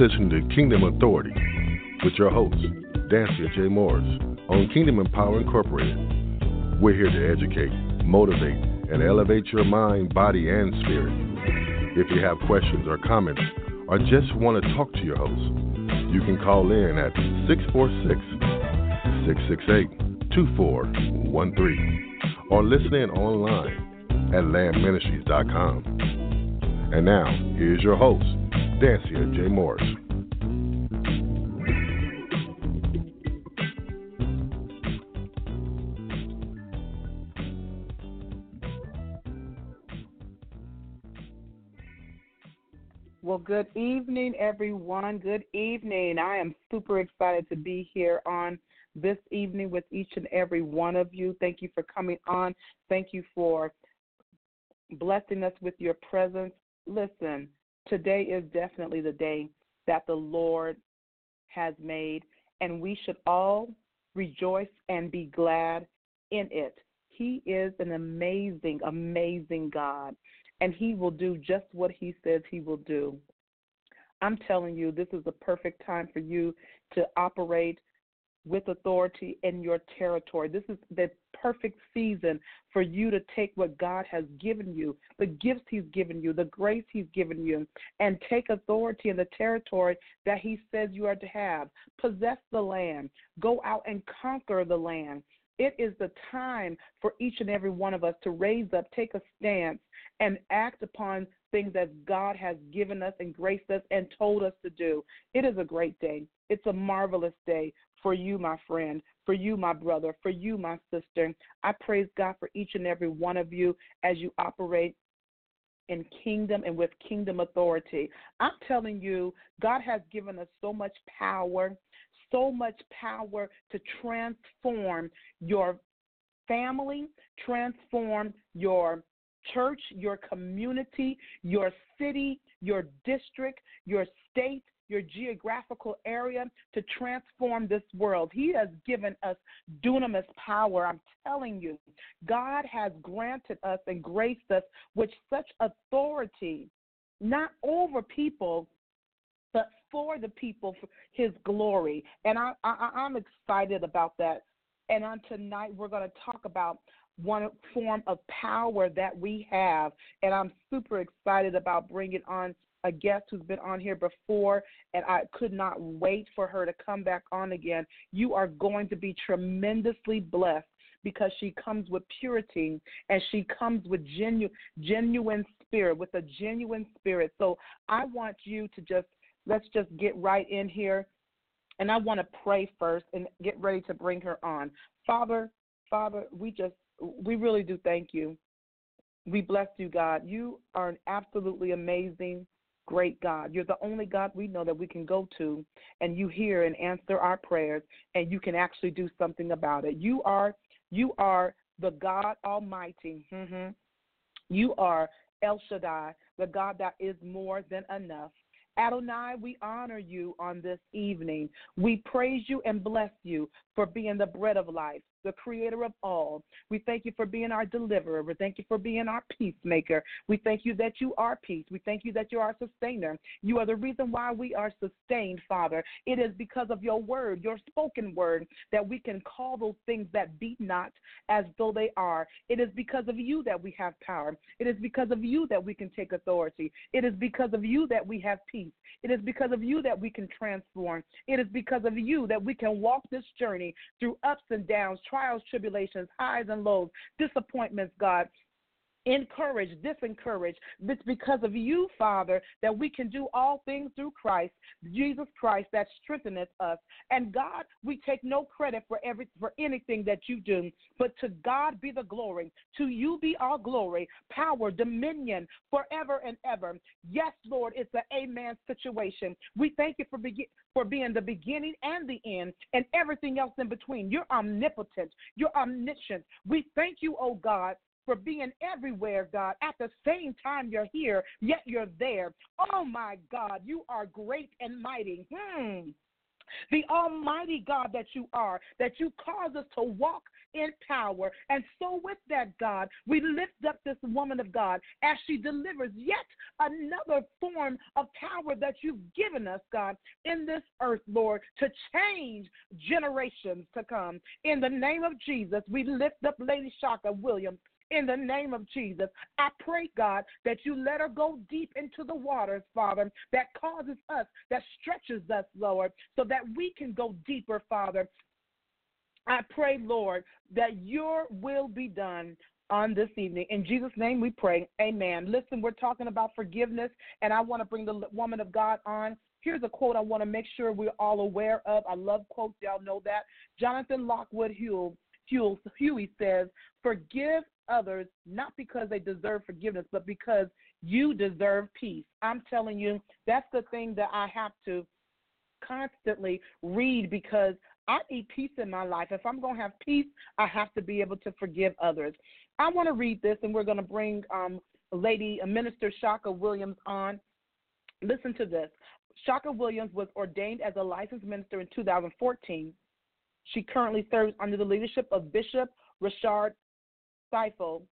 You listen to Kingdom Authority with your host, Dansiea J. Morris, on Kingdom Empower Incorporated. We're here to educate, motivate, and elevate your mind, body, and spirit. If you have questions or comments, or just want to talk to your host, you can call in at 646 668 2413 or listen in online at landministries.com. And now, here's your host, Dansiea J. Morris. Well, good evening, everyone. Good evening. I am super excited to be here on this evening with each and every one of you. Thank you for coming on. Thank you for blessing us with your presence. Listen, today is definitely the day that the Lord has made, and we should all rejoice and be glad in it. He is an amazing, amazing God, and He will do just what He says He will do. I'm telling you, this is the perfect time for you to operate with authority in your territory. This is the perfect season for you to take what God has given you, the gifts He's given you, the grace He's given you, and take authority in the territory that He says you are to have. Possess the land, go out and conquer the land. It is the time for each and every one of us to raise up, take a stance, and act upon things that God has given us and graced us and told us to do. It is a great day. It's a marvelous day for you, my friend, for you, my brother, for you, my sister. I praise God for each and every one of you as you operate in kingdom and with kingdom authority. I'm telling you, God has given us so much power, so much power to transform your family, transform your church, your community, your city, your district, your state, your geographical area to transform this world. He has given us dunamis power. I'm telling you, God has granted us and graced us with such authority, not over people, but for the people, for His glory. And I, I, I'm excited about that. And on tonight, we're going to talk about one form of power that we have. And I'm super excited about bringing on a guest who's been on here before, and I could not wait for her to come back on again. You are going to be tremendously blessed because she comes with purity and she comes with genu- genuine spirit, with a genuine spirit. So I want you to just let's just get right in here. And I want to pray first and get ready to bring her on. Father, Father, we just we really do thank you. We bless you, God. You are an absolutely amazing, great God. You're the only God we know that we can go to, and you hear and answer our prayers, and you can actually do something about it. You are you are the God Almighty. Mm-hmm. You are El Shaddai, the God that is more than enough. Adonai, we honor you on this evening. We praise you and bless you for being the bread of life the creator of all. We thank you for being our deliverer. We thank you for being our peacemaker. We thank you that you are peace. We thank you that you are sustainer. You are the reason why we are sustained, Father. It is because of your word, your spoken word, that we can call those things that be not as though they are. It is because of you that we have power. It is because of you that we can take authority. It is because of you that we have peace. It is because of you that we can transform. It is because of you that we can walk this journey through ups and downs, trials, tribulations, highs and lows, disappointments, God encourage, disencourage. It's because of you, Father, that we can do all things through Christ, Jesus Christ, that strengtheneth us. And God, we take no credit for every for anything that you do, but to God be the glory. To you be all glory, power, dominion, forever and ever. Yes, Lord, it's an amen situation. We thank you for be- for being the beginning and the end, and everything else in between. You're omnipotent. You're omniscient. We thank you, oh God, for being everywhere, God. At the same time, you're here, yet you're there. Oh my God, you are great and mighty. Hmm. the Almighty God that you are, that you cause us to walk in power. And so, with that, God, we lift up this woman of God as she delivers yet another form of power that you've given us, God, in this earth, Lord, to change generations to come. In the name of Jesus, we lift up Lady Chaka Williams in the name of Jesus. I pray, God, that you let her go deep into the waters, Father, that causes us, that stretches us, Lord, so that we can go deeper, Father. I pray, Lord, that your will be done on this evening. In Jesus' name we pray. Amen. Listen, we're talking about forgiveness, and I want to bring the woman of God on. Here's a quote I want to make sure we're all aware of. I love quotes, y'all know that. Jonathan Lockwood Huie says, Forgive others not because they deserve forgiveness, but because you deserve peace. I'm telling you, that's the thing that I have to constantly read because I need peace in my life. If I'm going to have peace, I have to be able to forgive others. I want to read this, and we're going to bring um, Lady uh, Minister Chaka Williams on. Listen to this. Chaka Williams was ordained as a licensed minister in 2014. She currently serves under the leadership of Bishop Rashard Seifel.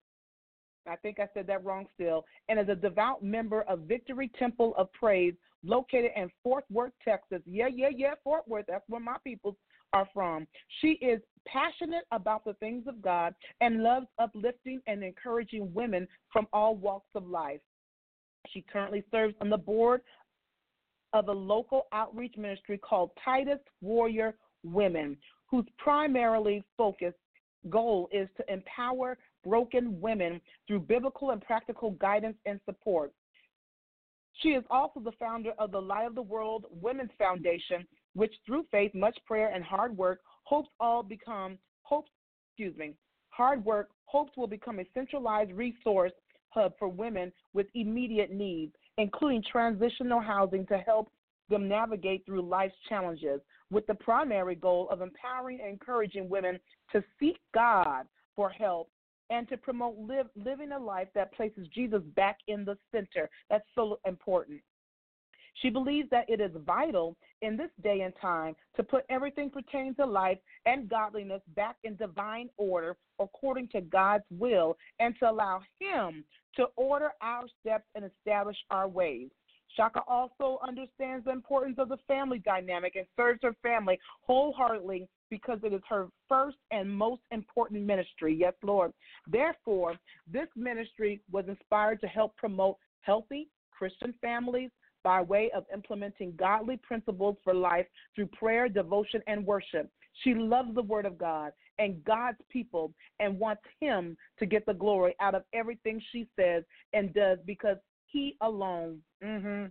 I think I said that wrong still, and is a devout member of Victory Temple of Praise located in Fort Worth, Texas. Yeah, yeah, yeah, Fort Worth. That's where my people are from. She is passionate about the things of God and loves uplifting and encouraging women from all walks of life. She currently serves on the board of a local outreach ministry called Titus Warrior Women, whose primarily focus goal is to empower broken women through biblical and practical guidance and support. She is also the founder of the Light of the World Women's Foundation, which through faith, much prayer, and hard work hopes all become hopes excuse me hard work hopes will become a centralized resource hub for women with immediate needs, including transitional housing to help them navigate through life's challenges, with the primary goal of empowering and encouraging women to seek God for help and to promote live, living a life that places Jesus back in the center. That's so important. She believes that it is vital in this day and time to put everything pertaining to life and godliness back in divine order according to God's will and to allow Him to order our steps and establish our ways. Chaka also understands the importance of the family dynamic and serves her family wholeheartedly because it is her first and most important ministry. Yes, Lord. Therefore, this ministry was inspired to help promote healthy Christian families by way of implementing godly principles for life through prayer, devotion, and worship. She loves the Word of God and God's people and wants Him to get the glory out of everything she says and does because He alone, mm-hmm,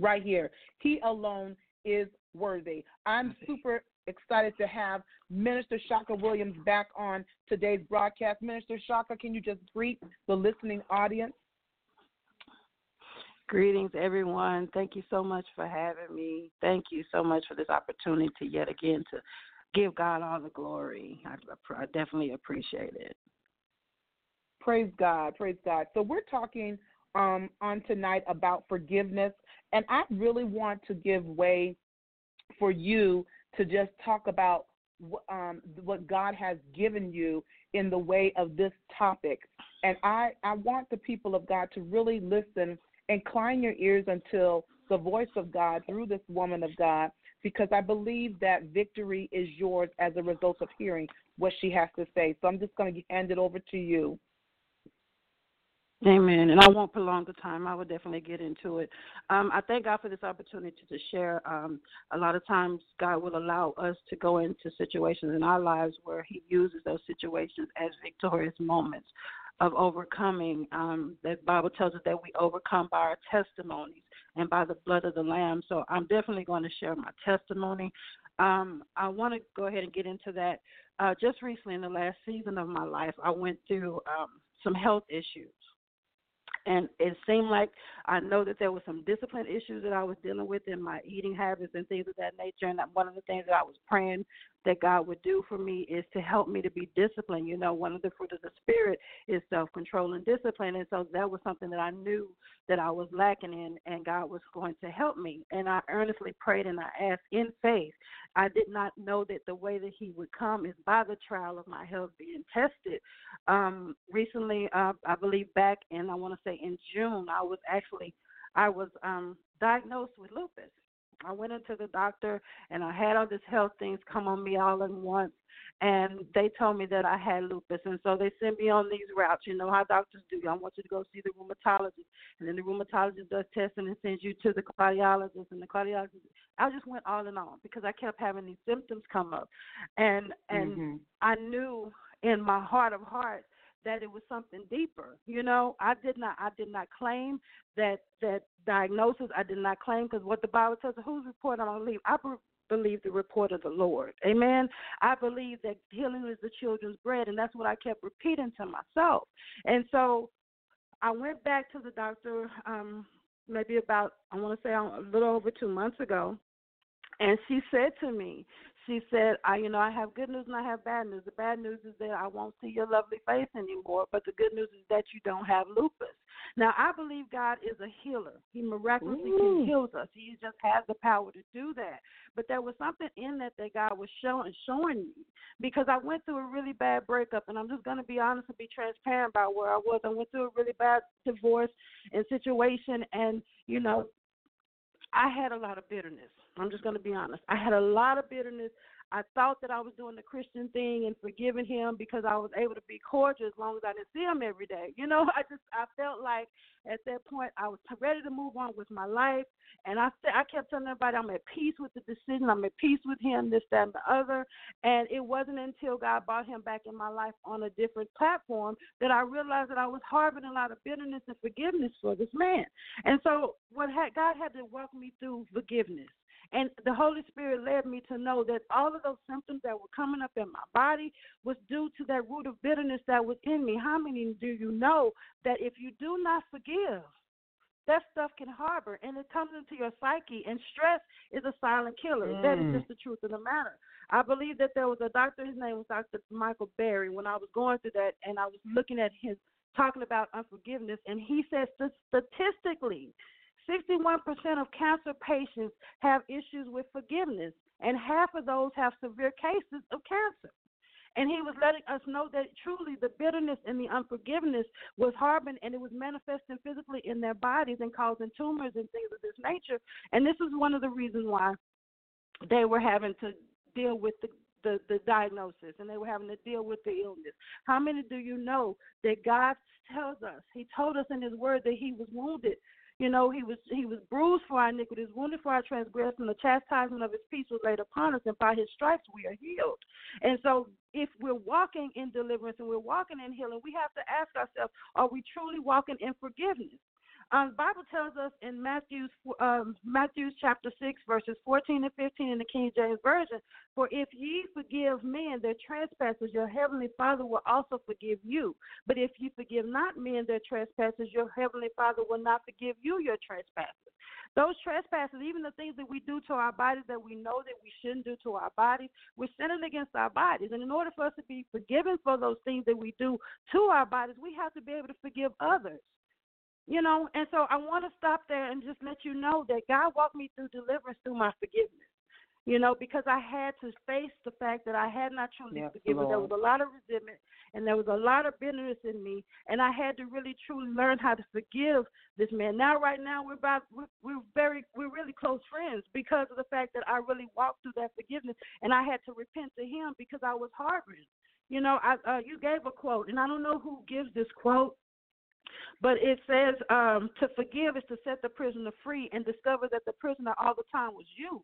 right here, He alone is worthy. I'm super excited to have Minister Chaka Williams back on today's broadcast. Minister Chaka, can you just greet the listening audience? Greetings, everyone. Thank you so much for having me. Thank you so much for this opportunity yet again to give God all the glory. I, I definitely appreciate it. Praise God. Praise God. So we're talking um, on tonight about forgiveness, and I really want to give way for you to just talk about um, what God has given you in the way of this topic. And I, I want the people of God to really listen incline your ears until the voice of God through this woman of God, because I believe that victory is yours as a result of hearing what she has to say. So I'm just going to hand it over to you. Amen. And I won't prolong the time. I will definitely get into it. Um, I thank God for this opportunity to share. Um, a lot of times, God will allow us to go into situations in our lives where He uses those situations as victorious moments of overcoming. Um, the Bible tells us that we overcome by our testimonies and by the blood of the Lamb. So I'm definitely going to share my testimony. Um, I want to go ahead and get into that. Uh, just recently, in the last season of my life, I went through um, some health issues and it seemed like I know that there were some discipline issues that I was dealing with in my eating habits and things of that nature. And one of the things that I was praying that God would do for me is to help me to be disciplined. You know, one of the fruit of the spirit is self control and discipline. And so that was something that I knew that I was lacking in and God was going to help me. And I earnestly prayed and I asked in faith. I did not know that the way that he would come is by the trial of my health being tested. Um recently uh, I believe back in I want to say in June I was actually I was um diagnosed with lupus I went into the doctor and I had all these health things come on me all at once and they told me that I had lupus and so they sent me on these routes. You know how doctors do. I want you to go see the rheumatologist and then the rheumatologist does testing and sends you to the cardiologist and the cardiologist I just went all in all because I kept having these symptoms come up. And and mm-hmm. I knew in my heart of hearts that it was something deeper. You know, I did not I did not claim that that diagnosis. I did not claim because what the Bible tells us, whose report I'm gonna believe. I believe the report of the Lord. Amen. I believe that healing is the children's bread, and that's what I kept repeating to myself. And so I went back to the doctor um maybe about I want to say a little over two months ago, and she said to me, she said, I you know, I have good news and I have bad news. The bad news is that I won't see your lovely face anymore, but the good news is that you don't have lupus. Now I believe God is a healer. He miraculously Ooh. Mm. heals us. He just has the power to do that. But there was something in that that God was showing showing me because I went through a really bad breakup and I'm just gonna be honest and be transparent about where I was. I went through a really bad divorce and situation and, you know, I had a lot of bitterness. I'm just going to be honest. I had a lot of bitterness. I thought that I was doing the Christian thing and forgiving him because I was able to be cordial as long as I didn't see him every day. You know, I just I felt like at that point I was ready to move on with my life, and I I kept telling everybody I'm at peace with the decision. I'm at peace with him, this, that, and the other. And it wasn't until God brought him back in my life on a different platform that I realized that I was harboring a lot of bitterness and forgiveness for this man. And so what had God had to walk me through forgiveness and the Holy Spirit led me to know that all of those symptoms that were coming up in my body was due to that root of bitterness that was in me. How many do you know that if you do not forgive, that stuff can harbor and it comes into your psyche and stress is a silent killer mm. that is mm. just the truth of the matter i believe that there was a doctor his name was dr michael barry when i was going through that and i was looking at his talking about unforgiveness and he says statistically 61% of cancer patients have issues with forgiveness, and half of those have severe cases of cancer. And he was letting us know that truly the bitterness and the unforgiveness was harboring and it was manifesting physically in their bodies and causing tumors and things of this nature. And this is one of the reasons why they were having to deal with the the, the diagnosis and they were having to deal with the illness. How many do you know that God tells us? He told us in His Word that He was wounded you know, he was he was bruised for our iniquities, wounded for our transgression. The chastisement of his peace was laid upon us, and by his stripes we are healed. And so, if we're walking in deliverance and we're walking in healing, we have to ask ourselves: Are we truly walking in forgiveness? Um, the Bible tells us in Matthew's um, chapter six verses fourteen and fifteen in the King James version, "For if ye forgive men their trespasses, your heavenly Father will also forgive you. But if ye forgive not men their trespasses, your heavenly Father will not forgive you your trespasses." Those trespasses, even the things that we do to our bodies that we know that we shouldn't do to our bodies, we're sinning against our bodies. And in order for us to be forgiven for those things that we do to our bodies, we have to be able to forgive others. You know, and so I want to stop there and just let you know that God walked me through deliverance through my forgiveness. You know, because I had to face the fact that I had not truly yes, forgiven. Lord. There was a lot of resentment and there was a lot of bitterness in me, and I had to really truly learn how to forgive this man. Now, right now, we're about we're, we're very we're really close friends because of the fact that I really walked through that forgiveness, and I had to repent to him because I was harboring. You know, I uh, you gave a quote, and I don't know who gives this quote, but it says um, to forgive is to set the prisoner free and discover that the prisoner all the time was you.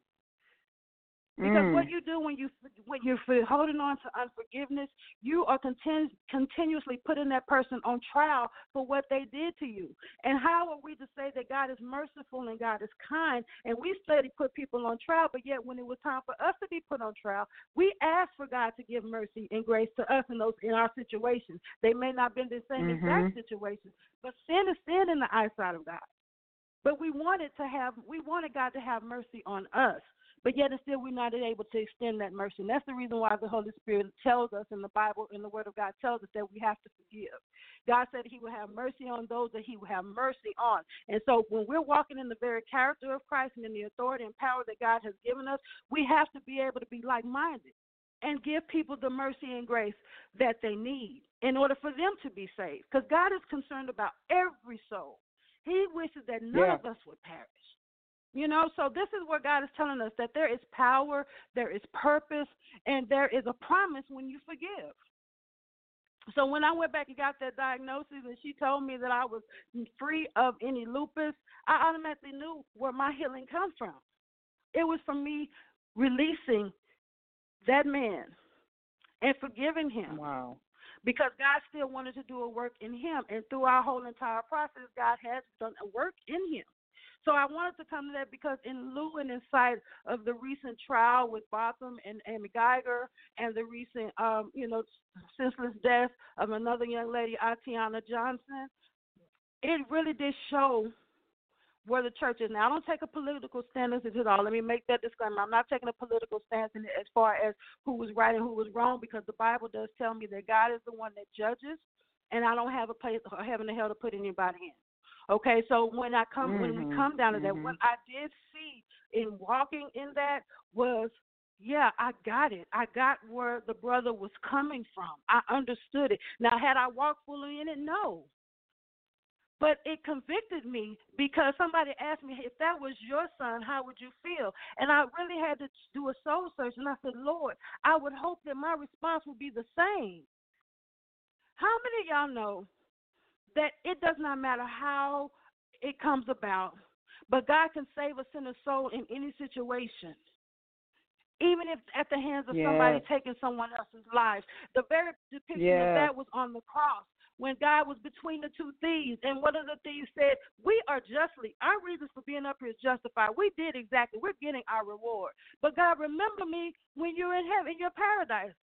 Because mm. what you do when you when you're holding on to unforgiveness, you are continu- continuously putting that person on trial for what they did to you. And how are we to say that God is merciful and God is kind, and we study put people on trial, but yet when it was time for us to be put on trial, we asked for God to give mercy and grace to us in those in our situations. They may not be in the same mm-hmm. exact situation, but sin is sin in the eyesight of God. But we wanted to have we wanted God to have mercy on us but yet and still we're not able to extend that mercy. And that's the reason why the Holy Spirit tells us in the Bible, in the Word of God, tells us that we have to forgive. God said He will have mercy on those that He will have mercy on. And so when we're walking in the very character of Christ and in the authority and power that God has given us, we have to be able to be like minded and give people the mercy and grace that they need in order for them to be saved. Because God is concerned about every soul. He wishes that none yeah. of us would perish. You know, so this is what God is telling us that there is power, there is purpose, and there is a promise when you forgive. So when I went back and got that diagnosis and she told me that I was free of any lupus, I automatically knew where my healing comes from. It was from me releasing that man and forgiving him. Wow. Because God still wanted to do a work in him. And through our whole entire process, God has done a work in him. So I wanted to come to that because in lieu and in sight of the recent trial with Botham and Amy Guyger and the recent, um, you know, senseless death of another young lady, Atiana Johnson, it really did show where the church is. Now, I don't take a political stance at all. Let me make that disclaimer. I'm not taking a political stance in it as far as who was right and who was wrong because the Bible does tell me that God is the one that judges, and I don't have a place of heaven and hell to put anybody in. Okay, so when I come mm-hmm, when we mm-hmm, come down to mm-hmm. that, what I did see in walking in that was yeah, I got it. I got where the brother was coming from. I understood it. Now, had I walked fully in it? No. But it convicted me because somebody asked me, if that was your son, how would you feel? And I really had to do a soul search. And I said, Lord, I would hope that my response would be the same. How many of y'all know that it does not matter how it comes about, but God can save a sinner's soul in any situation. Even if at the hands of yes. somebody taking someone else's life. The very depiction yes. of that was on the cross when God was between the two thieves. And one of the thieves said, We are justly, our reasons for being up here is justified. We did exactly, we're getting our reward. But God, remember me when you're in heaven, in your paradise.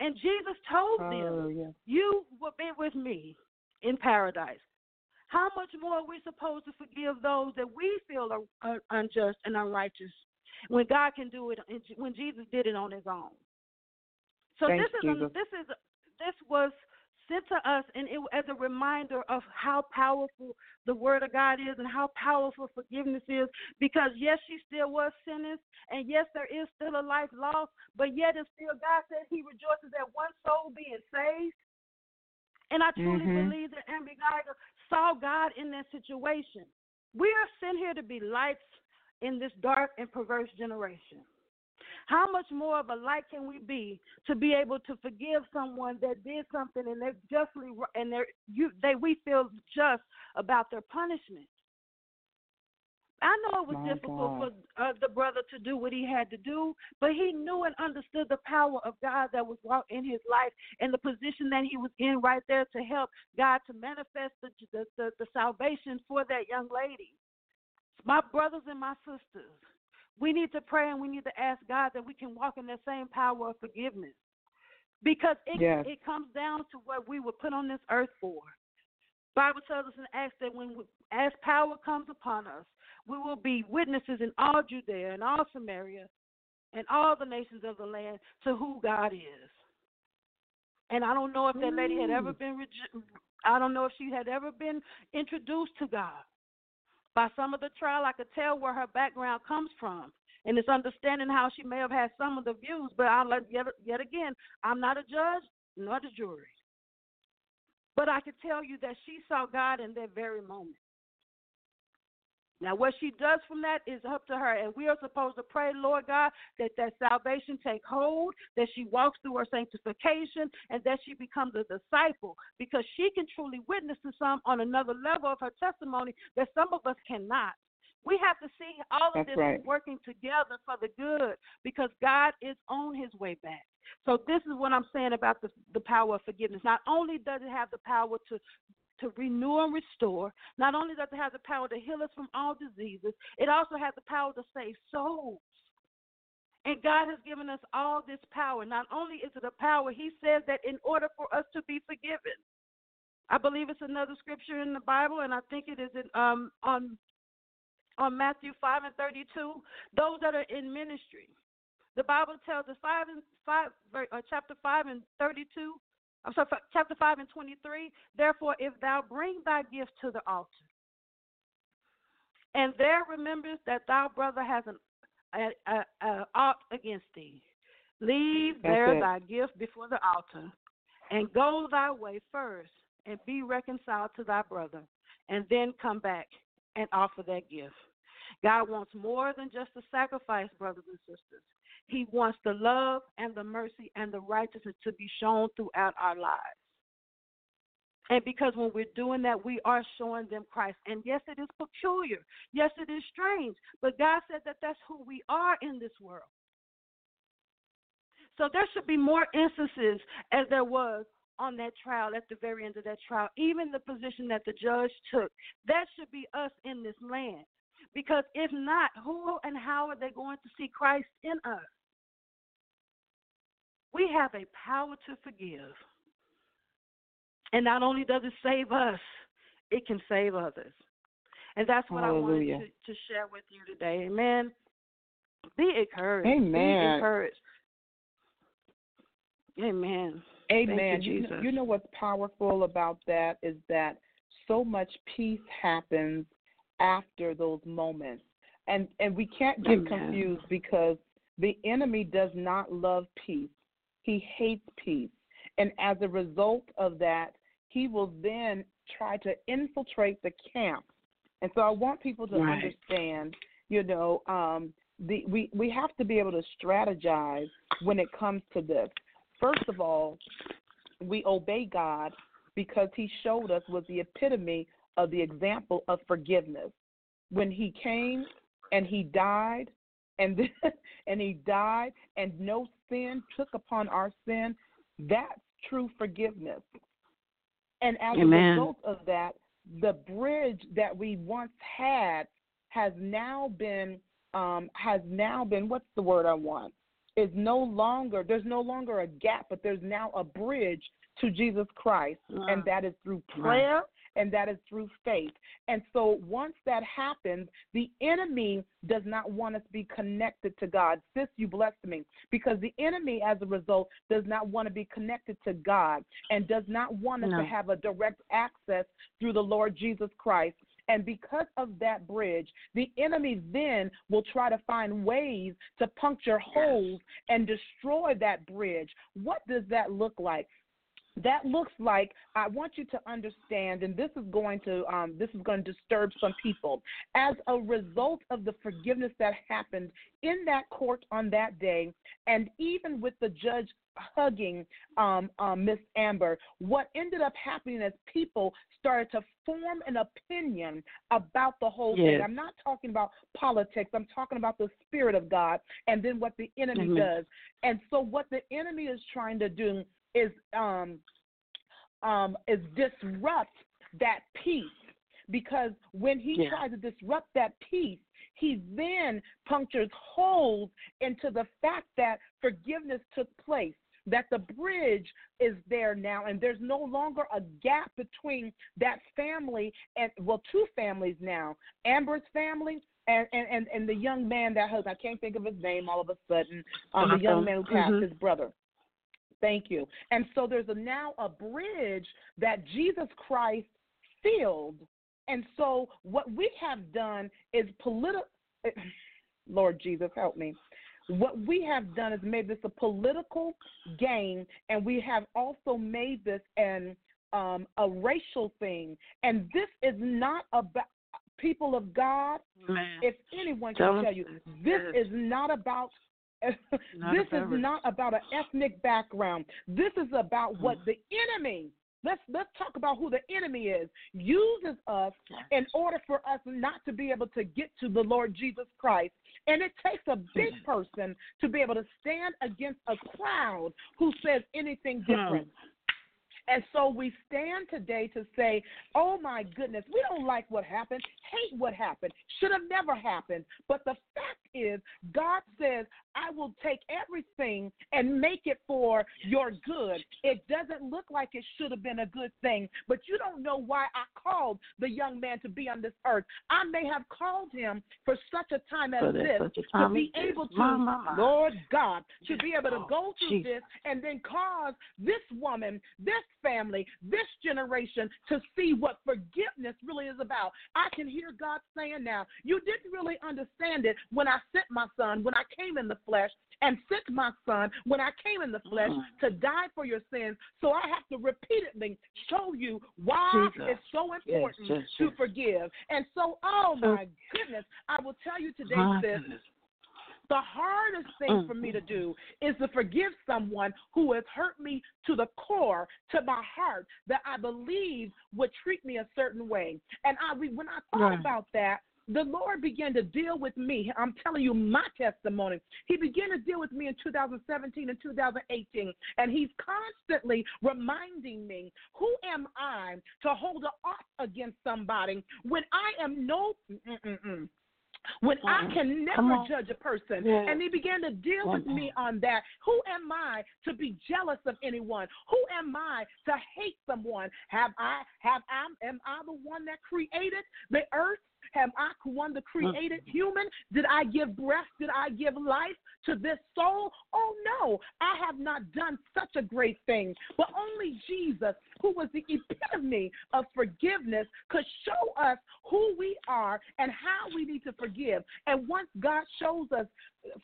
And Jesus told oh, them, yeah. You will be with me in paradise. How much more are we supposed to forgive those that we feel are, unjust and unrighteous when God can do it, when Jesus did it on His own? So Thanks, this is a, this is this was sent to us and it, as a reminder of how powerful the Word of God is and how powerful forgiveness is. Because yes, she still was sentenced and yes, there is still a life lost, but yet and still God said He rejoices at one soul being saved. And I truly mm-hmm. believe that Amber Guyger saw God in that situation. We are sent here to be lights in this dark and perverse generation. How much more of a light can we be to be able to forgive someone that did something and they're justly and they're you they we feel just about their punishment? I know it was My difficult God. for uh, the brother to do what he had to do, but he knew and understood the power of God that was in his life and the position that he was in right there to help God to manifest the, the, the, the salvation for that young lady. My brothers and my sisters, we need to pray and we need to ask God that we can walk in that same power of forgiveness. Because it, yes. it comes down to what we were put on this earth for. Bible tells us in Acts that when we, as power comes upon us, we will be witnesses in all Judea and all Samaria and all the nations of the land to who God is. And I don't know if that lady had ever mm. been I don't know if she had ever been introduced to God. By some of the trial I could tell where her background comes from. And it's understanding how she may have had some of the views, but I'll let yet yet again, I'm not a judge, nor the jury. But I could tell you that she saw God in that very moment. Now, what she does from that is up to her, and we are supposed to pray, Lord God, that that salvation take hold, that she walks through her sanctification, and that she becomes a disciple, because she can truly witness to some on another level of her testimony that some of us cannot. We have to see all of That's this right. working together for the good, because God is on His way back. So this is what I'm saying about the the power of forgiveness. Not only does it have the power to to renew and restore. Not only does it have the power to heal us from all diseases, it also has the power to save souls. And God has given us all this power. Not only is it a power, He says that in order for us to be forgiven, I believe it's another scripture in the Bible, and I think it is in um on on Matthew 5 and 32, those that are in ministry. The Bible tells us five and five, uh, chapter five and thirty-two. I'm sorry, chapter five and twenty-three. Therefore, if thou bring thy gift to the altar, and there remembers that thy brother has an ought against thee, leave That's there it. thy gift before the altar, and go thy way first, and be reconciled to thy brother, and then come back and offer that gift. God wants more than just a sacrifice, brothers and sisters. He wants the love and the mercy and the righteousness to be shown throughout our lives. And because when we're doing that, we are showing them Christ. And yes, it is peculiar. Yes, it is strange. But God said that that's who we are in this world. So there should be more instances as there was on that trial, at the very end of that trial, even the position that the judge took. That should be us in this land. Because if not, who and how are they going to see Christ in us? We have a power to forgive. And not only does it save us, it can save others. And that's what Hallelujah. I wanted to, to, share with you today. Amen. Be encouraged. Amen. Be encouraged. Amen. Amen. You, you, know, you know what's powerful about that is that so much peace happens after those moments. And and we can't get Amen. confused because the enemy does not love peace. He hates peace. And as a result of that, he will then try to infiltrate the camp. And so I want people to right. understand, you know, um, the, we, we have to be able to strategize when it comes to this. First of all, we obey God because he showed us was the epitome of the example of forgiveness. When he came and he died and then, and he died and no sin took upon our sin, that's true forgiveness. And as Amen. a result of that, the bridge that we once had has now been um, has now been what's the word I want? Is no longer there's no longer a gap, but there's now a bridge to Jesus Christ, and that is through prayer and that is through faith. And so once that happens, the enemy does not want us to be connected to God. Sis, you blessed me because the enemy, as a result, does not want to be connected to God and does not want us no. to have a direct access through the Lord Jesus Christ. And because of that bridge, the enemy then will try to find ways to puncture holes and destroy that bridge. What does that look like? That looks like I want you to understand, and this is going to um, this is going to disturb some people. As a result of the forgiveness that happened in that court on that day, and even with the judge hugging um, um, Miss Amber, what ended up happening is people started to form an opinion about the whole yes. thing. I'm not talking about politics. I'm talking about the spirit of God, and then what the enemy mm-hmm. does. And so, what the enemy is trying to do is um, um, is disrupt that peace because when he yeah. tries to disrupt that peace, he then punctures holes into the fact that forgiveness took place, that the bridge is there now, and there's no longer a gap between that family and, well, two families now Amber's family. And, and, and the young man that has, I can't think of his name all of a sudden, um, the young man who passed mm-hmm. his brother. Thank you. And so there's a, now a bridge that Jesus Christ filled. And so what we have done is political. Lord Jesus, help me. What we have done is made this a political game, and we have also made this an um, a racial thing. And this is not about people of God. Man. If anyone can tell you, this is not about this is not about an ethnic background. This is about mm. what the enemy Let's let's talk about who the enemy is. Uses us in order for us not to be able to get to the Lord Jesus Christ. And it takes a big mm. person to be able to stand against a crowd who says anything mm. different. And so we stand today to say, oh my goodness, we don't like what happened, hate what happened, should have never happened. But the fact is, God says, I will take everything and make it for your good. It doesn't look like it should have been a good thing, but you don't know why I called the young man to be on this earth. I may have called him for such a time as this to be able to, my, my, my. Lord God, to be able to Oh, go through Jesus. this and then cause this woman, this family, this generation to see what forgiveness really is about. I can hear God saying now, you didn't really understand it when I sent my son, when I came in the flesh, and sent my son when I came in the flesh Mhm. to die for your sins. So I have to repeatedly show you why Jesus. it's so Yes, important yes, to forgive. And so, oh my goodness, I will tell you today, My sis, goodness. The hardest thing Mm. for me to do is to forgive someone who has hurt me to the core, to my heart, that I believe would treat me a certain way. And I, when I thought Right. about that, the Lord began to deal with me. I'm telling you my testimony. He began to deal with me in 2017 and 2018, and He's constantly reminding me, who am I to hold an off against somebody when I am no. Mm-mm-mm. When I Mm-mm. can never judge a person, Yeah. and he began to deal with me on that. Who am I to be jealous of anyone? Who am I to hate someone? Have I have I am I the one that created the earth? Have I the one that created human? Did I give breath? Did I give life to this soul? Oh no, I have not done such a great thing. But only Jesus, who was the epitome of forgiveness, could show us who we are and how we need to forgive. And once God shows us,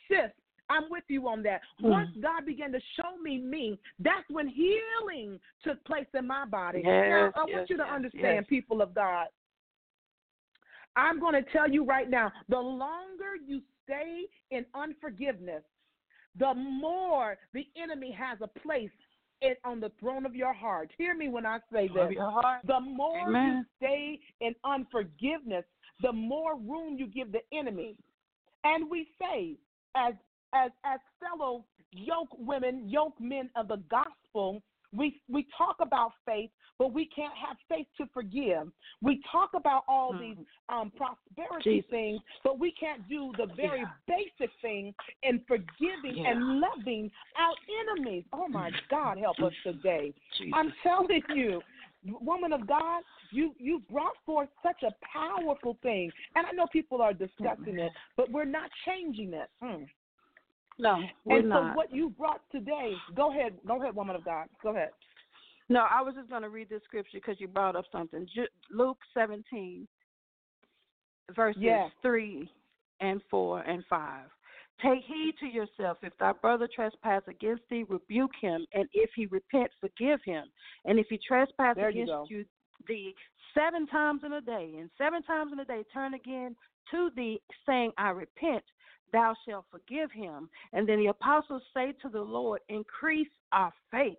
sis, I'm with you on that. Hmm. Once God began to show me me, that's when healing took place in my body. Yes, now, I want you to yes, understand, yes. people of God. I'm going to tell you right now the longer you stay in unforgiveness, the more the enemy has a place in, on the throne of your heart. Hear me when I say Love this. The more you stay in unforgiveness, the more room you give the enemy. And we say, as as as fellow yoke women, yoke men of the gospel, we we talk about faith, but we can't have faith to forgive. We talk about all Mhm. these um, prosperity Jesus. things, but we can't do the very Yeah. basic thing in forgiving Yeah. and loving our enemies. Oh my God, help us today. Jesus. I'm telling you, woman of God, you you brought forth such a powerful thing, and I know people are discussing it, but we're not changing it. Mm. No, we're and not. so, what you brought today, go ahead, go ahead, woman of God, go ahead. No, I was just going to read this scripture because you brought up something. Luke 17, verses Yes. 3 and 4 and 5. Take heed to yourself. If thy brother trespass against thee, rebuke him. And if he repent, forgive him. And if he trespass There against go. you thee seven times in a day, and seven times in a day turn again to thee, saying, I repent, thou shalt forgive him. And then the apostles say to the Lord, Increase our faith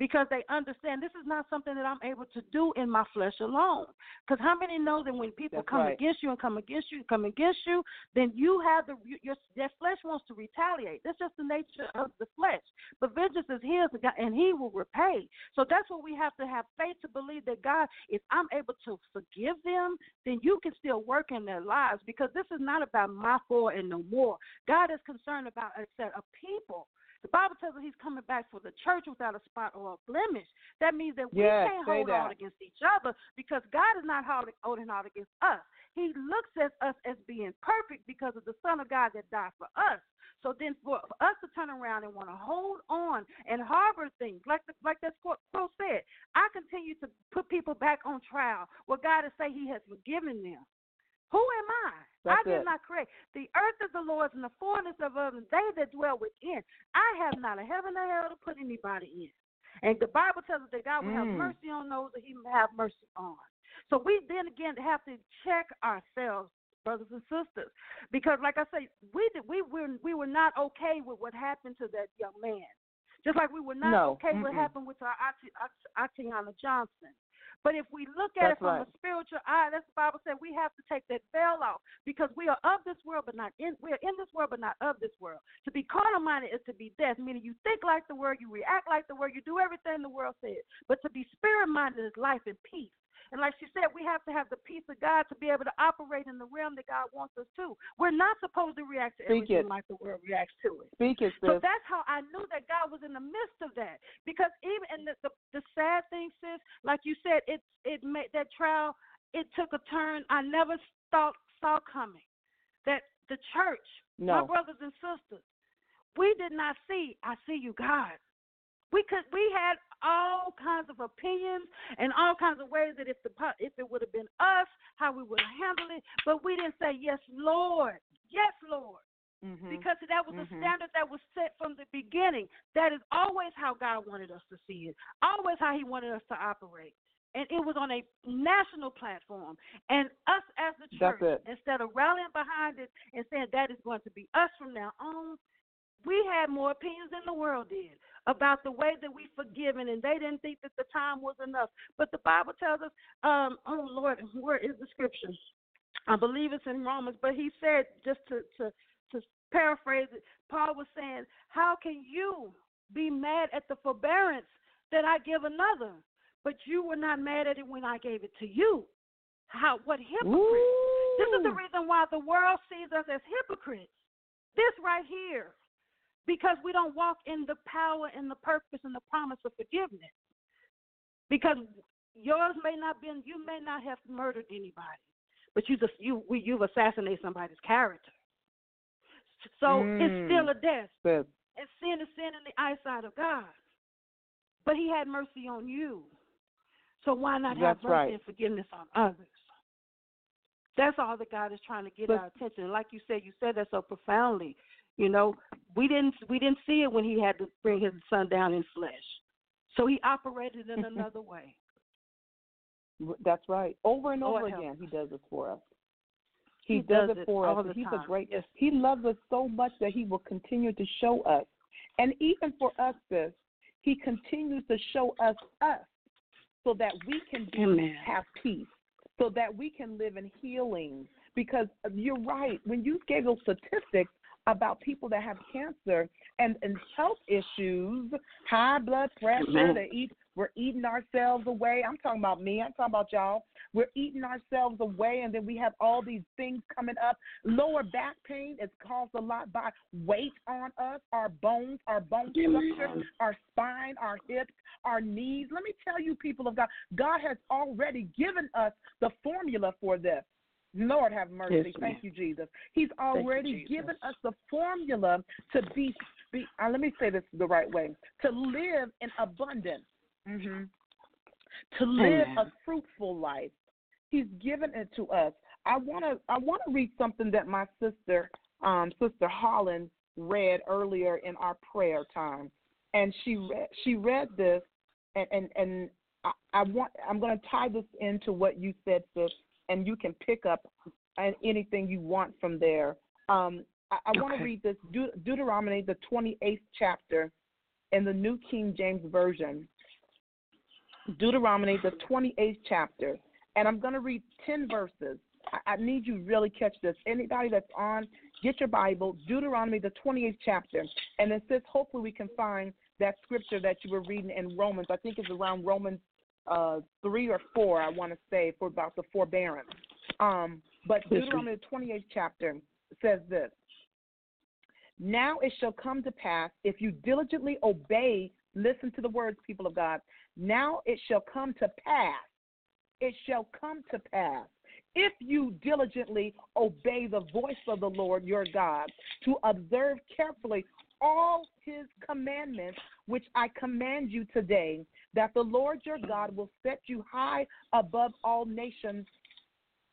because they understand this is not something that I'm able to do in my flesh alone. Because how many know that when people That's come right. against you and come against you and come against you, then you have the your their flesh wants to retaliate. That's just the nature of the flesh. But vengeance is His, and He will repay. So that's what we have to have faith to believe that God, if I'm able to forgive them, then you can still work in their lives. Because this is not about my for and no more. God is concerned about a set of people. The Bible tells us he's coming back for the church without a spot or a blemish. That means that we Yes, can't hold out against each other because God is not holding, holding out against us. He looks at us as being perfect because of the Son of God that died for us. So then, for, for us to turn around and want to hold on and harbor things, like the, like that quote quote said, I continue to put people back on trial where God is say He has forgiven them. Who am I? That's I did it. not create. The earth is the Lord's and the fullness of and they that dwell within. I have not a heaven or hell to put anybody in. And the Bible tells us that God will have Mm. mercy on those that He may have mercy on. So we then again have to check ourselves, brothers and sisters, because like I say, we did, we were we were not okay with what happened to that young man. Just like we were not No. okay with what happened with our Ati- Ati- Atiana Johnson. But if we look at that's it from right. a spiritual eye, that's the Bible said we have to take that veil off because we are of this world, but not in. We are in this world, but not of this world. To be carnal minded is to be death, meaning you think like the world, you react like the world, you do everything the world says. But to be spirit minded is life and peace. And like she said, we have to have the peace of God to be able to operate in the realm that God wants us to. We're not supposed to react to Speak everything it. like the world reacts to it. Speak it, So that's how I knew that God was in the midst of that. Because even and the the, the sad thing, sis, like you said, it it made that trial. It took a turn I never thought saw coming. That the church, my brothers and sisters, we did not see. I see you, God. We could we had all kinds of opinions and all kinds of ways that if the if it would have been us, how we would have handled it, but we didn't say yes, Lord, yes, Lord Mhm. because that was a Mhm. standard that was set from the beginning. That is always how God wanted us to see it, always how He wanted us to operate. And it was on a national platform. And us as the church, instead of rallying behind it and saying that is going to be us from now on, we had more opinions than the world did about the way that we forgiven, and they didn't think that the time was enough. But the Bible tells us, um, oh Lord, where is the scripture? I believe it's in Romans, but he said just to to to paraphrase it, Paul was saying, How can you be mad at the forbearance that I give another? But you were not mad at it when I gave it to you. How what hypocrite? This is the reason why the world sees us as hypocrites. This right here. Because we don't walk in the power and the purpose and the promise of forgiveness. Because yours may not been you may not have murdered anybody, but you just you we, you've assassinated somebody's character. So it's Mm. still a death. Sis. And sin is sin in the eyesight of God. But he had mercy on you. So why not have That's mercy right. and forgiveness on others? That's all that God is trying to get But- our attention. Like you said, you said that so profoundly. You know, we didn't we didn't see it when he had to bring his son down in flesh. So he operated in another way. That's right. Over and over help again, He does this for us. He, He does, does it it for us. He's time. a great. Yes. He loves us so much that He will continue to show us, and even for us, this He continues to show us us, so that we can be, Amen. have peace, so that we can live in healing. Because uh, you're right. When you gave those statistics about people that have cancer and, and health issues, high blood pressure, Amen. they eat we're eating ourselves away. I'm talking about me, I'm talking about y'all. We're eating ourselves away and then we have all these things coming up. Lower back pain is caused a lot by weight on us, our bones, our bone structure, our spine, our hips, our knees. Let me tell you, people of God, God has already given us the formula for this. Lord have mercy. Yes, Thank you, Jesus. He's you, already Jesus. given us the formula to be, be uh, let me say this the right way, to live in abundance, hmm to live a fruitful life. He's given it to us. I want to I want to read something that my sister, um, Sister Holland, read earlier in our prayer time, and she read she read this, and and and I, I want I'm going to tie this into what you said, sis, and you can pick up an- anything you want from there. Um, I, I want to read this Deut- Deuteronomy, the 28th chapter, in the New King James Version. Deuteronomy, the 28th chapter, and I'm going to read 10 verses. I, I need you really catch this. Anybody that's on, get your Bible, Deuteronomy, the 28th chapter, and it says, hopefully, we can find that scripture that you were reading in Romans. I think it's around Romans uh, 3 or 4, I want to say, for about the forbearance. Um, but Deuteronomy, the 28th chapter, says this Now it shall come to pass, if you diligently obey, listen to the words, people of God. Now it shall come to pass. It shall come to pass. If you diligently obey the voice of the Lord your God, to observe carefully all his commandments, which I command you today, that the Lord your God will set you high above all nations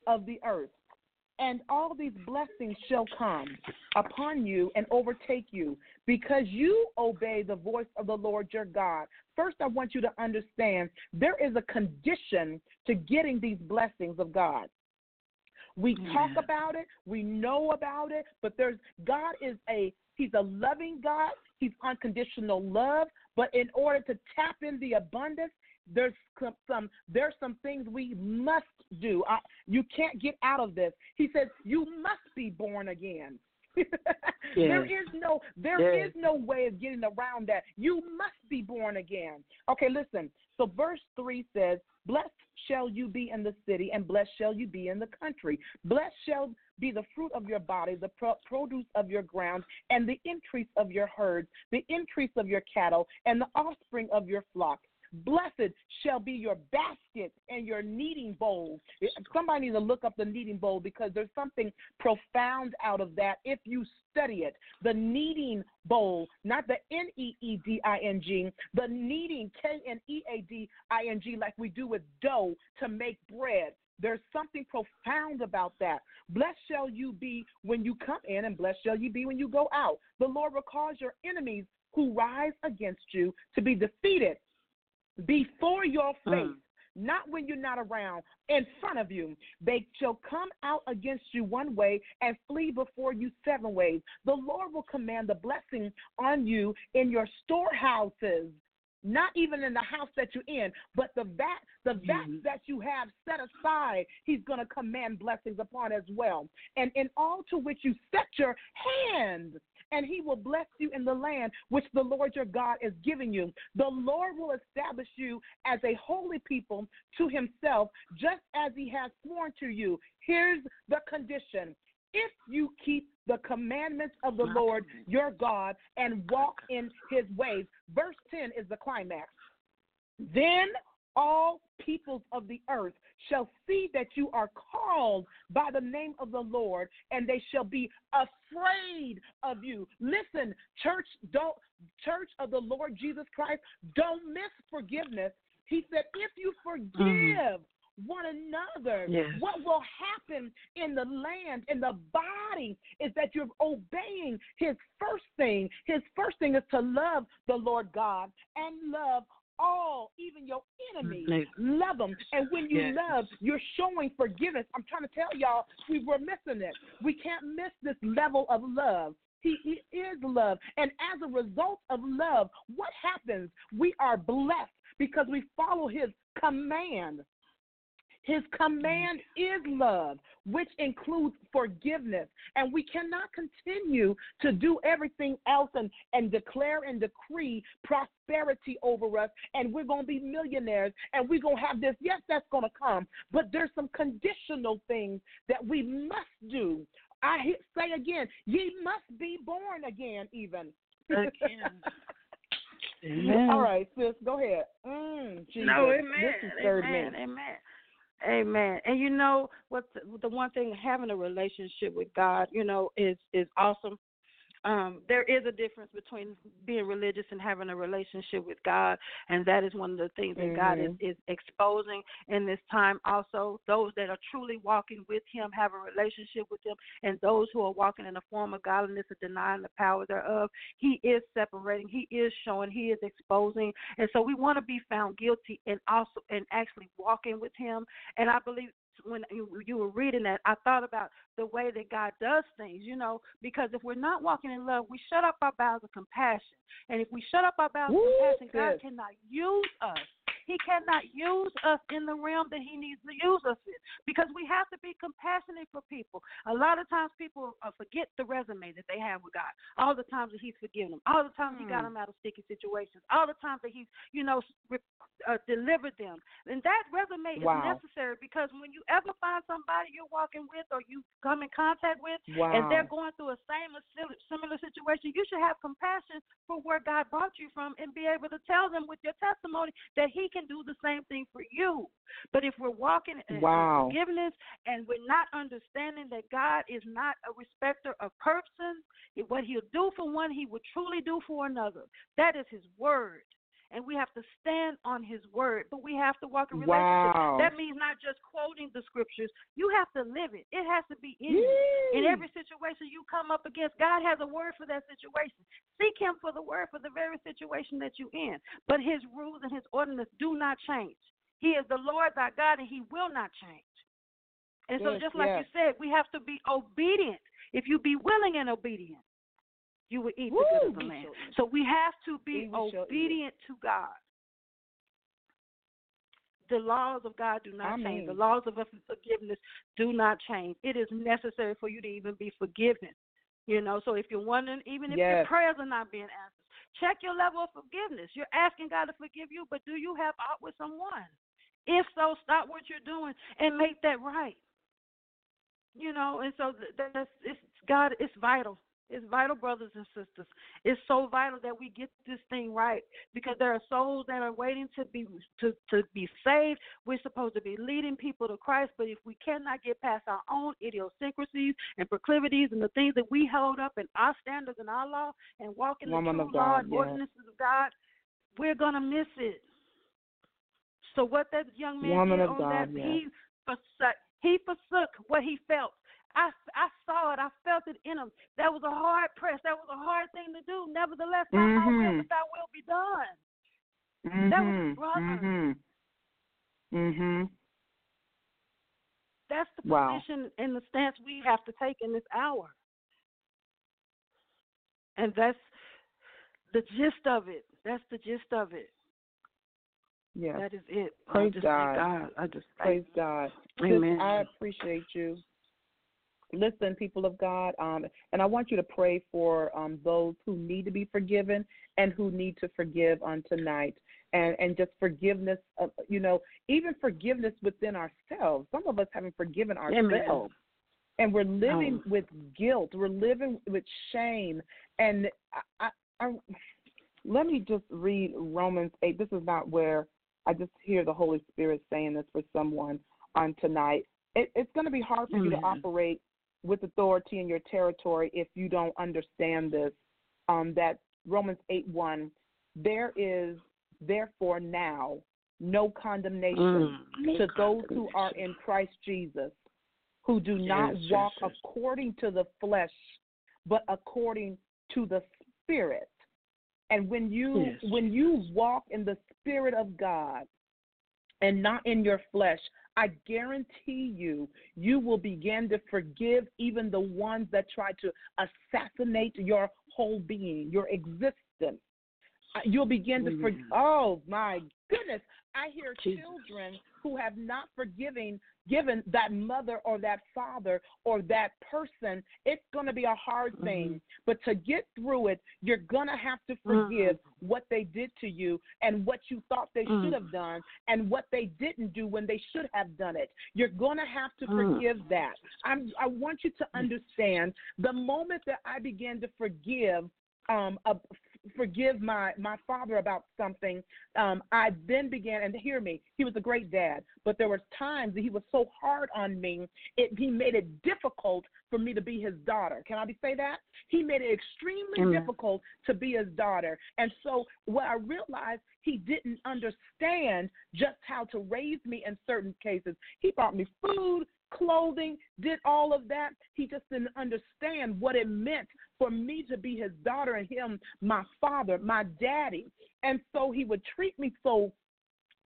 of the earth. And all these blessings shall come upon you and overtake you because you obey the voice of the Lord your God. First, I want you to understand there is a condition to getting these blessings of God. We talk about it, we know about it, but there's God is a He's a loving God. He's unconditional love. But in order to tap in the abundance, there's some there's some things we must do. I, you can't get out of this. He says you must be born again. yes. There is no there yes. is no way of getting around that. You must be born again. Okay, listen. So verse 3 says, "Blessed shall you be in the city and blessed shall you be in the country. Blessed shall be the fruit of your body, the produce of your ground, and the increase of your herds, the increase of your cattle, and the offspring of your flock. Blessed shall be your basket and your kneading bowl. Somebody needs to look up the kneading bowl because there's something profound out of that if you study it. The kneading bowl, not the N E E D I N G, the kneading K N E A D I N G, like we do with dough to make bread. There's something profound about that. Blessed shall you be when you come in, and blessed shall you be when you go out. The Lord will cause your enemies who rise against you to be defeated before your hmm. face. Mm. Not when you're not around, in front of you. They shall come out against you one way and flee before you seven ways. The Lord will command the blessing on you in your storehouses not even in the house that you're in, but the vat, the vats mm-hmm. that you have set aside, he's going to command blessings upon as well. And in all to which you set your hand, and he will bless you in the land which the Lord your God is giving you. The Lord will establish you as a holy people to himself, just as he has sworn to you. Here's the condition if you keep the commandments of the Lord your God and walk in his ways. Verse 10 is the climax. Then all peoples of the earth shall see that you are called by the name of the Lord, and they shall be afraid of you. Listen, church, don't church of the Lord Jesus Christ, don't miss forgiveness. He said, if you forgive, mm one another. Yes. What will happen in the land, in the body, is that you're obeying his first thing. His first thing is to love the Lord God and love all, even your enemies. Mm-hmm. Love them. And when you yes. love, you're showing forgiveness. I'm trying to tell y'all, we were missing it. We can't miss this level of love. He, he, is love. And as a result of love, what happens? We are blessed because we follow his command. His command is love, which includes forgiveness. And we cannot continue to do everything else and, and declare and decree prosperity over us, and we're going to be millionaires, and we're going to have this. Yes, that's going to come, but there's some conditional things that we must do. I say again, ye must be born again, even. Again. Amen. All right, sis, go ahead. Mm, Jesus. No, amen. This is third amen. Amen. Amen. And you know what? The, one thing having a relationship with God, you know, is is awesome um, there is a difference between being religious and having a relationship with God, and that is one of the things that mm-hmm. God is, mm-hmm. is exposing in this time. Also, those that are truly walking with Him have a relationship with Him, and those who are walking in a form of godliness and denying the power thereof, He is separating, He is showing, He is exposing, and so we want to be found guilty and also and actually walking with Him. And I believe when you, you were reading that, I thought about the way that God does things, you know, because if we're not walking in love, we shut up our bowels of compassion. And if we shut up our bowels of compassion, God cannot use us he cannot use us in the realm that He needs to use us in because we have to be compassionate for people. A lot of times people uh, forget the resume that they have with God. All the times that He's forgiven them. All the times mm. He got hmm. them out of sticky situations. All the times that He's, you know, uh, delivered them. And that resume wow. is necessary because when you ever find somebody you're walking with or you come in contact with wow. and they're going through a same or similar situation, you should have compassion for where God brought you from and be able to tell them with your testimony that He can do the same thing for you. But if we're walking in wow. forgiveness and we're not understanding that God is not a respecter of persons, what He'll do for one, He will truly do for another. That is His word and we have to stand on his word, but we have to walk in relationship. Wow. That means not just quoting the scriptures. You have to live it. It has to be in you. In every situation you come up against, God has a word for that situation. Seek him for the word for the very situation that you're in. But his rules and his ordinances do not change. He is the Lord thy God and he will not change. And so just like yes. you said, we have to be obedient. If you be willing and obedient, you will eat Woo, the good of the land. So we have to be obedient to God. the laws of God do not I change. mean. The laws of forgiveness do not change. It is necessary for you to even be forgiven. You know, so if you're wondering, even if your prayers are not being answered, check your level of forgiveness. You're asking God to forgive you, but do you have out with someone? If so, stop what you're doing and make that right. You know, and so that's it's God. It's vital. It's vital, brothers and sisters. It's so vital that we get this thing right because there are souls that are waiting to be to to be saved. We're supposed to be leading people to Christ, but if we cannot get past our own idiosyncrasies and proclivities and the things that we hold up in our standards and our law and walk in Woman the true law God, and yes. ordinances of God, we're gonna miss it. So what that young man Woman did on God, that, yes. he forsook, he forsook what he felt. I, I saw it. I felt it in him. That was a hard press. That was a hard thing to do. Nevertheless, not my will, but thy will be done. Mhm. That was his brother. Mhm. Mhm. That's the Wow. position and the stance we have to take in this hour. And that's the gist of it. That's the gist of it. Yes. That is it. Praise I just God. God. I just Praise God. Amen. Sis, I appreciate you. Listen, people of God, um, and I want you to pray for um, those who need to be forgiven and who need to forgive on tonight, and and just forgiveness. Of, you know, even forgiveness within ourselves. Some of us haven't forgiven Amen. ourselves, and we're living Oh. with guilt. We're living with shame, and I, I, I, let me just read Romans eight. This is not where I just hear the Holy Spirit saying this for someone on tonight. It, it's going to be hard for you to operate with authority in your territory if you don't understand this. Um, that Romans 8 1, there is therefore now no condemnation Mm. to those who are in Christ Jesus, who do not Yes, yes, walk yes. according to the flesh, but according to the Spirit. And when you Yes. when you walk in the Spirit of God and not in your flesh, I guarantee you, you will begin to forgive even the ones that try to assassinate your whole being, your existence. Uh, You'll begin to forgive. Oh my goodness! I hear Jesus. children who have not forgiven given that mother or that father or that person. It's going to be a hard Mm-hmm. thing, but to get through it, you're going to have to forgive what they did to you and what you thought they Mm. should have done and what they didn't do when they should have done it. You're going to have to Mm. forgive that. I'm, I want you to understand the moment that I began to forgive um, a, forgive my my father about something um i then began and hear me he was a great dad but there was times that he was so hard on me it he made it difficult for me to be his daughter. Can i be say that? He made it extremely Amen. difficult to be his daughter. And so what i realized he didn't understand just how to raise me in certain cases. He bought me food clothing did all of that. He just didn't understand what it meant for me to be his daughter and him my father, my daddy. And so he would treat me so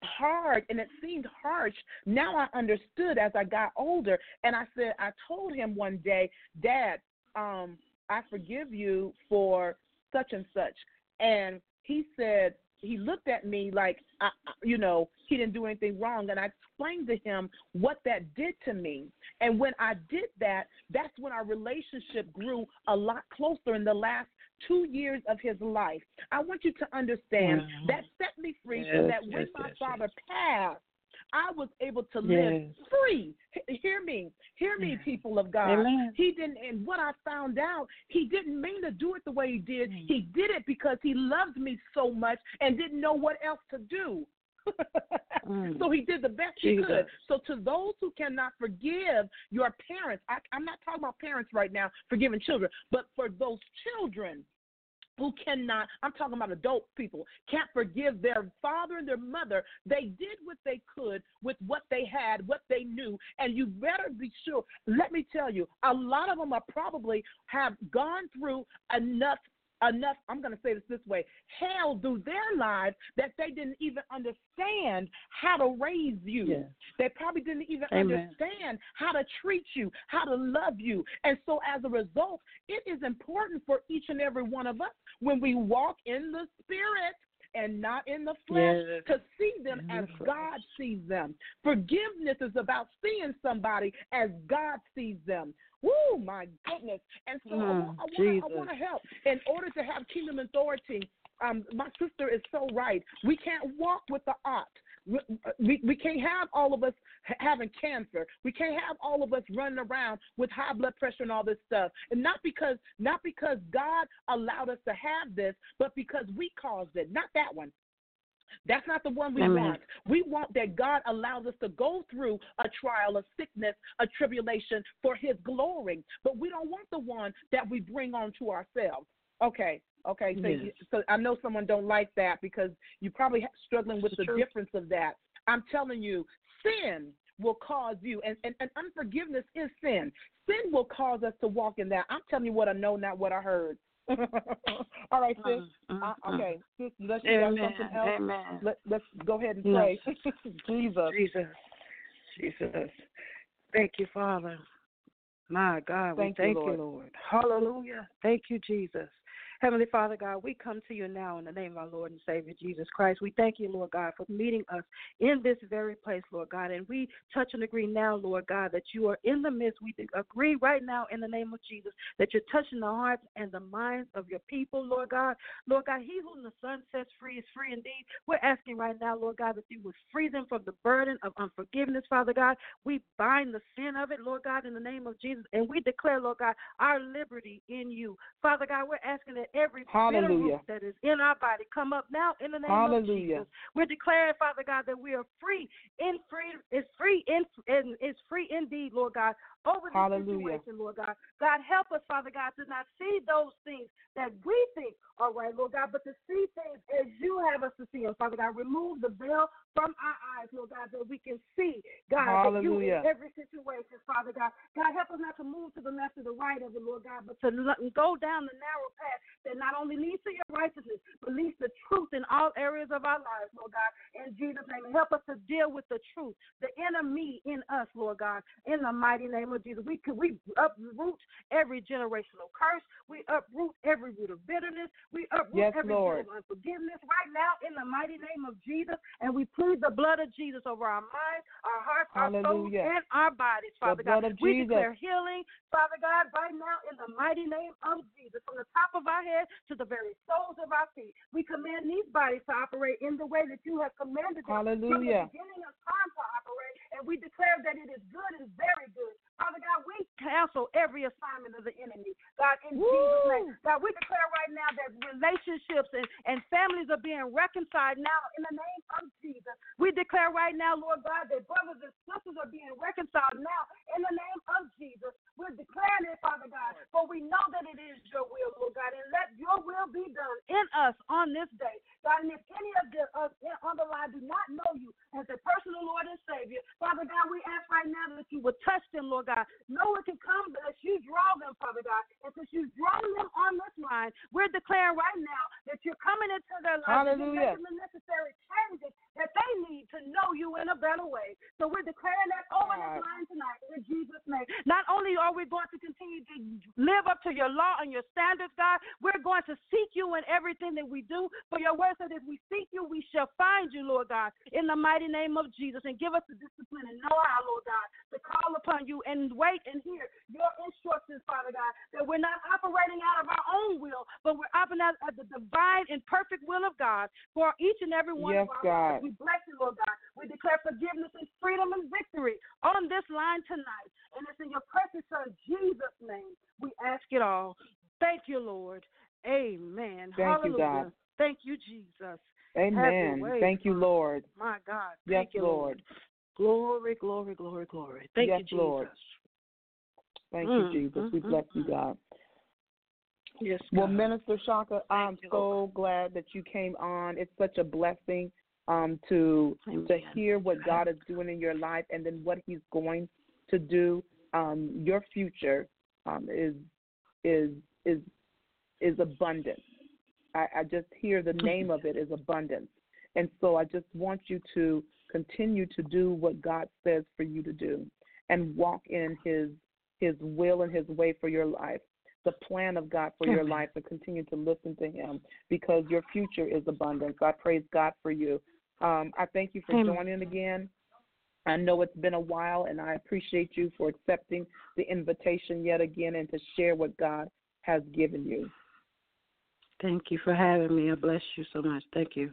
hard and it seemed harsh. Now I understood as I got older and I said I told him one day, "Dad, um I forgive you for such and such." And he said he looked at me like I, you know he didn't do anything wrong. And i explained to him what that did to me. And when i did that that's when our relationship grew a lot closer in the last two years of his life. I want you to understand Wow. that set me free so that when yes, my yes, father passed I was able to live Yes. free. H- Hear me, hear me, people of God. Amen. He didn't, and what I found out, he didn't mean to do it the way he did. Mm. He did it because he loved me so much and didn't know what else to do. Mm. So he did the best he could. So to those who cannot forgive your parents, I, I'm not talking about parents right now forgiving children, but for those children who cannot, I'm talking about adult people, can't forgive their father and their mother. They did what they could with what they had, what they knew, and you better be sure. Let me tell you, a lot of them are probably have gone through enough enough i'm going to say this this way hell through their lives that they didn't even understand how to raise you Yes. they probably didn't even Amen. understand how to treat you, how to love you. And so, as a result, it is important for each and every one of us when we walk in the Spirit and not in the flesh, Yes. to see them as. God sees them. Forgiveness is about seeing somebody as God sees them. Woo, my goodness. And so I Mm, want, I, want, to help. In order to have kingdom authority, um, my sister is so right. We can't walk with the. We, we, we can't have all of us having cancer. We can't have all of us running around with high blood pressure and all this stuff. And not because not because God allowed us to have this, but because we caused it. Not that one. That's not the one we Amen. want. We want that God allows us to go through a trial, a sickness, a tribulation for His glory. But we don't want the one that we bring on to ourselves. Okay, okay. So, Yes. you, so I know someone don't like that because you're probably struggling with It's the difference of that. I'm telling you, sin will cause you, and, and, and unforgiveness is sin. Sin will cause us to walk in that. I'm telling you what I know, not what I heard. All right, sis. Mm, mm, Uh, okay, sis, unless you Amen. something else, Amen. let, let's go ahead and pray. Jesus. Jesus. Jesus. Thank you, Father. My God, Thank we you, thank Lord. you, Lord. Hallelujah. Thank you, Jesus. Heavenly Father God, we come to you now in the name of our Lord and Savior Jesus Christ. We thank you, Lord God, for meeting us in this very place, Lord God. And we touch and agree now, Lord God, that you are in the midst. We agree right now in the name of Jesus that you're touching the hearts and the minds of your people, Lord God. Lord God, he whom the Son sets free is free indeed. We're asking right now, Lord God, that you would free them from the burden of unforgiveness, Father God. We bind the sin of it, Lord God, in the name of Jesus. And we declare, Lord God, our liberty in you. Father God, we're asking that every bitter Hallelujah. root that is in our body come up now in the name Hallelujah. of Jesus. We're declaring, Father God, that we are free in free is free in and is free indeed, Lord God, over this Hallelujah. situation, Lord God. God help us, Father God, to not see those things that we think are right, Lord God, but to see things as you have us to see them, Father God. Remove the veil from our eyes, Lord God, that we can see, God, that you in every situation, Father God. God, help us not to move to the left or the right of it, Lord God, but to go down the narrow path that not only leads to your righteousness, but leads to truth in all areas of our lives, Lord God. In Jesus' name, help us to deal with the truth, the enemy in us, Lord God. In the mighty name of Jesus, we we uproot every generational curse. We uproot every root of bitterness. We uproot Yes, every Lord. root of unforgiveness right now in the mighty name of Jesus. And we plead the blood of Jesus over our minds, our hearts, our souls, and our bodies, The Father blood God. we Jesus. declare healing, Father God, right now in the mighty name of Jesus, from the top of our head to the very soles of our feet. We command these bodies to operate in the way that you have commanded them from the Hallelujah. beginning of time to operate, and we declare that it is good and very good. Father God, we cancel every assignment of the enemy. God, in Jesus' name. God, we declare right now that relationships and, and families are being reconciled now in the name of Jesus. We declare right now, Lord God, that brothers and sisters are being reconciled now in the name of Jesus. We're declaring it, Father God, for we know that it is your will, Lord God, and let your will be done in us on this day. God, and if any of the, us on the line do not know you as a personal Lord and Savior, Father God, we ask right now that you would touch them, Lord God. No one can come unless you draw them, Father God. And since you've drawn them on this line, we're declaring right now that you're coming into their lives Hallelujah. making the necessary changes that they need to know you in a better way. So we're declaring that over this line tonight in Jesus' name. Not only are we going to continue to live up to your law and your standards, God, we're going to seek you in everything that we do. For your word says, if we seek you, we shall find you, Lord God, in the mighty name of Jesus. And give us the discipline and know how, Lord God, to call upon you and wait and hear your instructions, Father God, that we're not operating out of our own will, but we're operating out of the divine and perfect will of God for each and every one Yes, of our God. lives. We bless you, Lord God. We declare forgiveness and freedom and victory on this line tonight. And it's in your precious Son, Jesus' name, we ask it all. Thank you, Lord. Amen. Thank you, Hallelujah. God. Thank you, Jesus. Amen. way, Thank you, Lord. My God. Yes, Thank you, Lord. Glory, glory, glory, glory. Thank Yes, you, Jesus. Lord. Thank Mm, you, Jesus. We mm, bless mm, you, mm. God. Yes, Well, Minister Chaka, I'm you, so Lord. glad that you came on. It's such a blessing um, to to hear what God is doing in your life and then what He's going to do. Um, your future um, is is is is abundance. I, I just hear the name of it is abundance, and so I just want you to continue to do what God says for you to do, and walk in His His will and His way for your life. The plan of God for your life and continue to listen to Him because your future is abundance. I praise God for you. Um, I thank you for Amen. joining again. I know it's been a while, and I appreciate you for accepting the invitation yet again and to share what God has given you. Thank you for having me. I bless you so much. Thank you.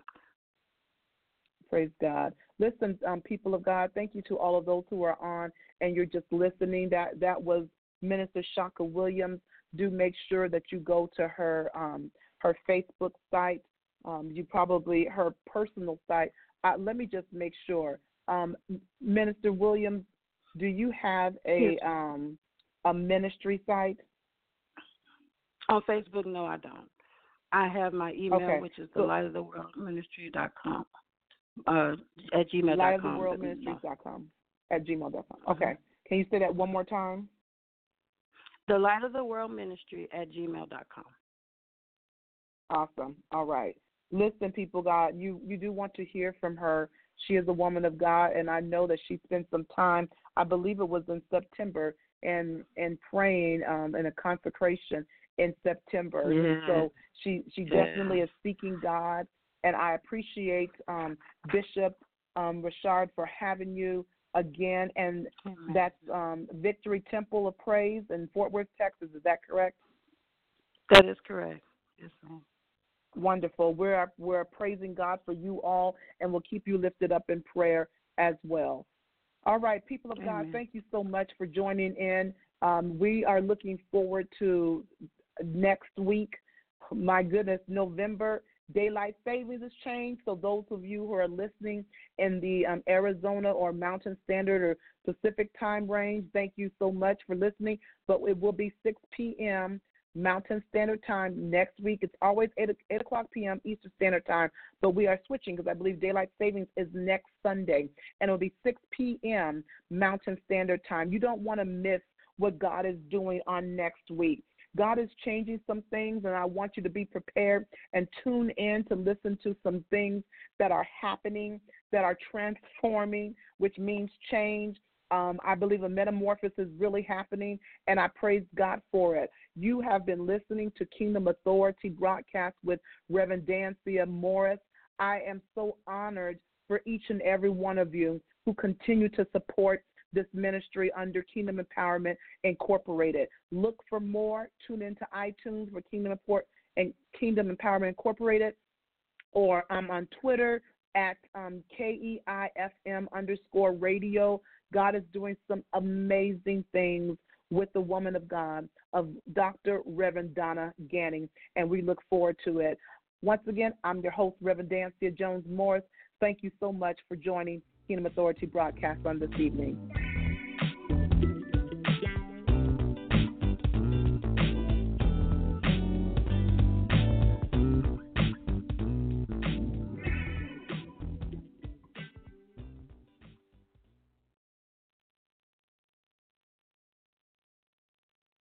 Praise God. Listen, um, people of God, thank you to all of those who are on and you're just listening. That that was Minister Chaka Williams. Do make sure that you go to her um, her Facebook site. Um, you probably her personal site. Uh, let me just make sure. Um, Minister Williams, do you have a um, a ministry site? On Facebook, no, I don't. I have my email, okay. which is the light of the world ministry.com uh, at gmail.com. Light of the world ministries.com at gmail.com. Mm-hmm. Okay. Can you say that one more time? The light of the world ministry at gmail.com. Awesome. All right. Listen, people, God, you you do want to hear from her. She is a woman of God, and I know that she spent some time. I believe it was in September, and and praying um, in a consecration in September. Yeah. So she she yeah. definitely is seeking God, and I appreciate um, Bishop um, Richard for having you again, and that's um, Victory Temple of Praise in Fort Worth, Texas. Is that correct? That is correct. Yes, ma'am. Wonderful. We're we're praising God for you all, and we'll keep you lifted up in prayer as well. All right, people of Amen. God, thank you so much for joining in. Um, we are looking forward to next week. My goodness, November daylight savings has changed. So those of you who are listening in the um, Arizona or Mountain Standard or Pacific time range, thank you so much for listening. But it will be 6 p.m. Mountain Standard Time next week. It's always 8, 8 o'clock p.m. Eastern Standard Time, but we are switching because I believe daylight savings is next Sunday, and it'll be 6 p.m. Mountain Standard Time. You don't want to miss what God is doing on next week. God is changing some things, and I want you to be prepared and tune in to listen to some things that are happening, that are transforming, which means change. Um, I believe a metamorphosis is really happening, and I praise God for it. You have been listening to Kingdom Authority broadcast with Reverend Dansiea Morris. I am so honored for each and every one of you who continue to support this ministry under Kingdom Empowerment Incorporated. Look for more. Tune into iTunes for Kingdom Import and Kingdom Empowerment Incorporated, or I'm on Twitter at um, KEIFM underscore radio. God is doing some amazing things with the woman of God, of Dr. Reverend Donna Ganning, and we look forward to it. Once again, I'm your host, Reverend Dansiea Jones Morris. Thank you so much for joining Kingdom Authority broadcast on this evening.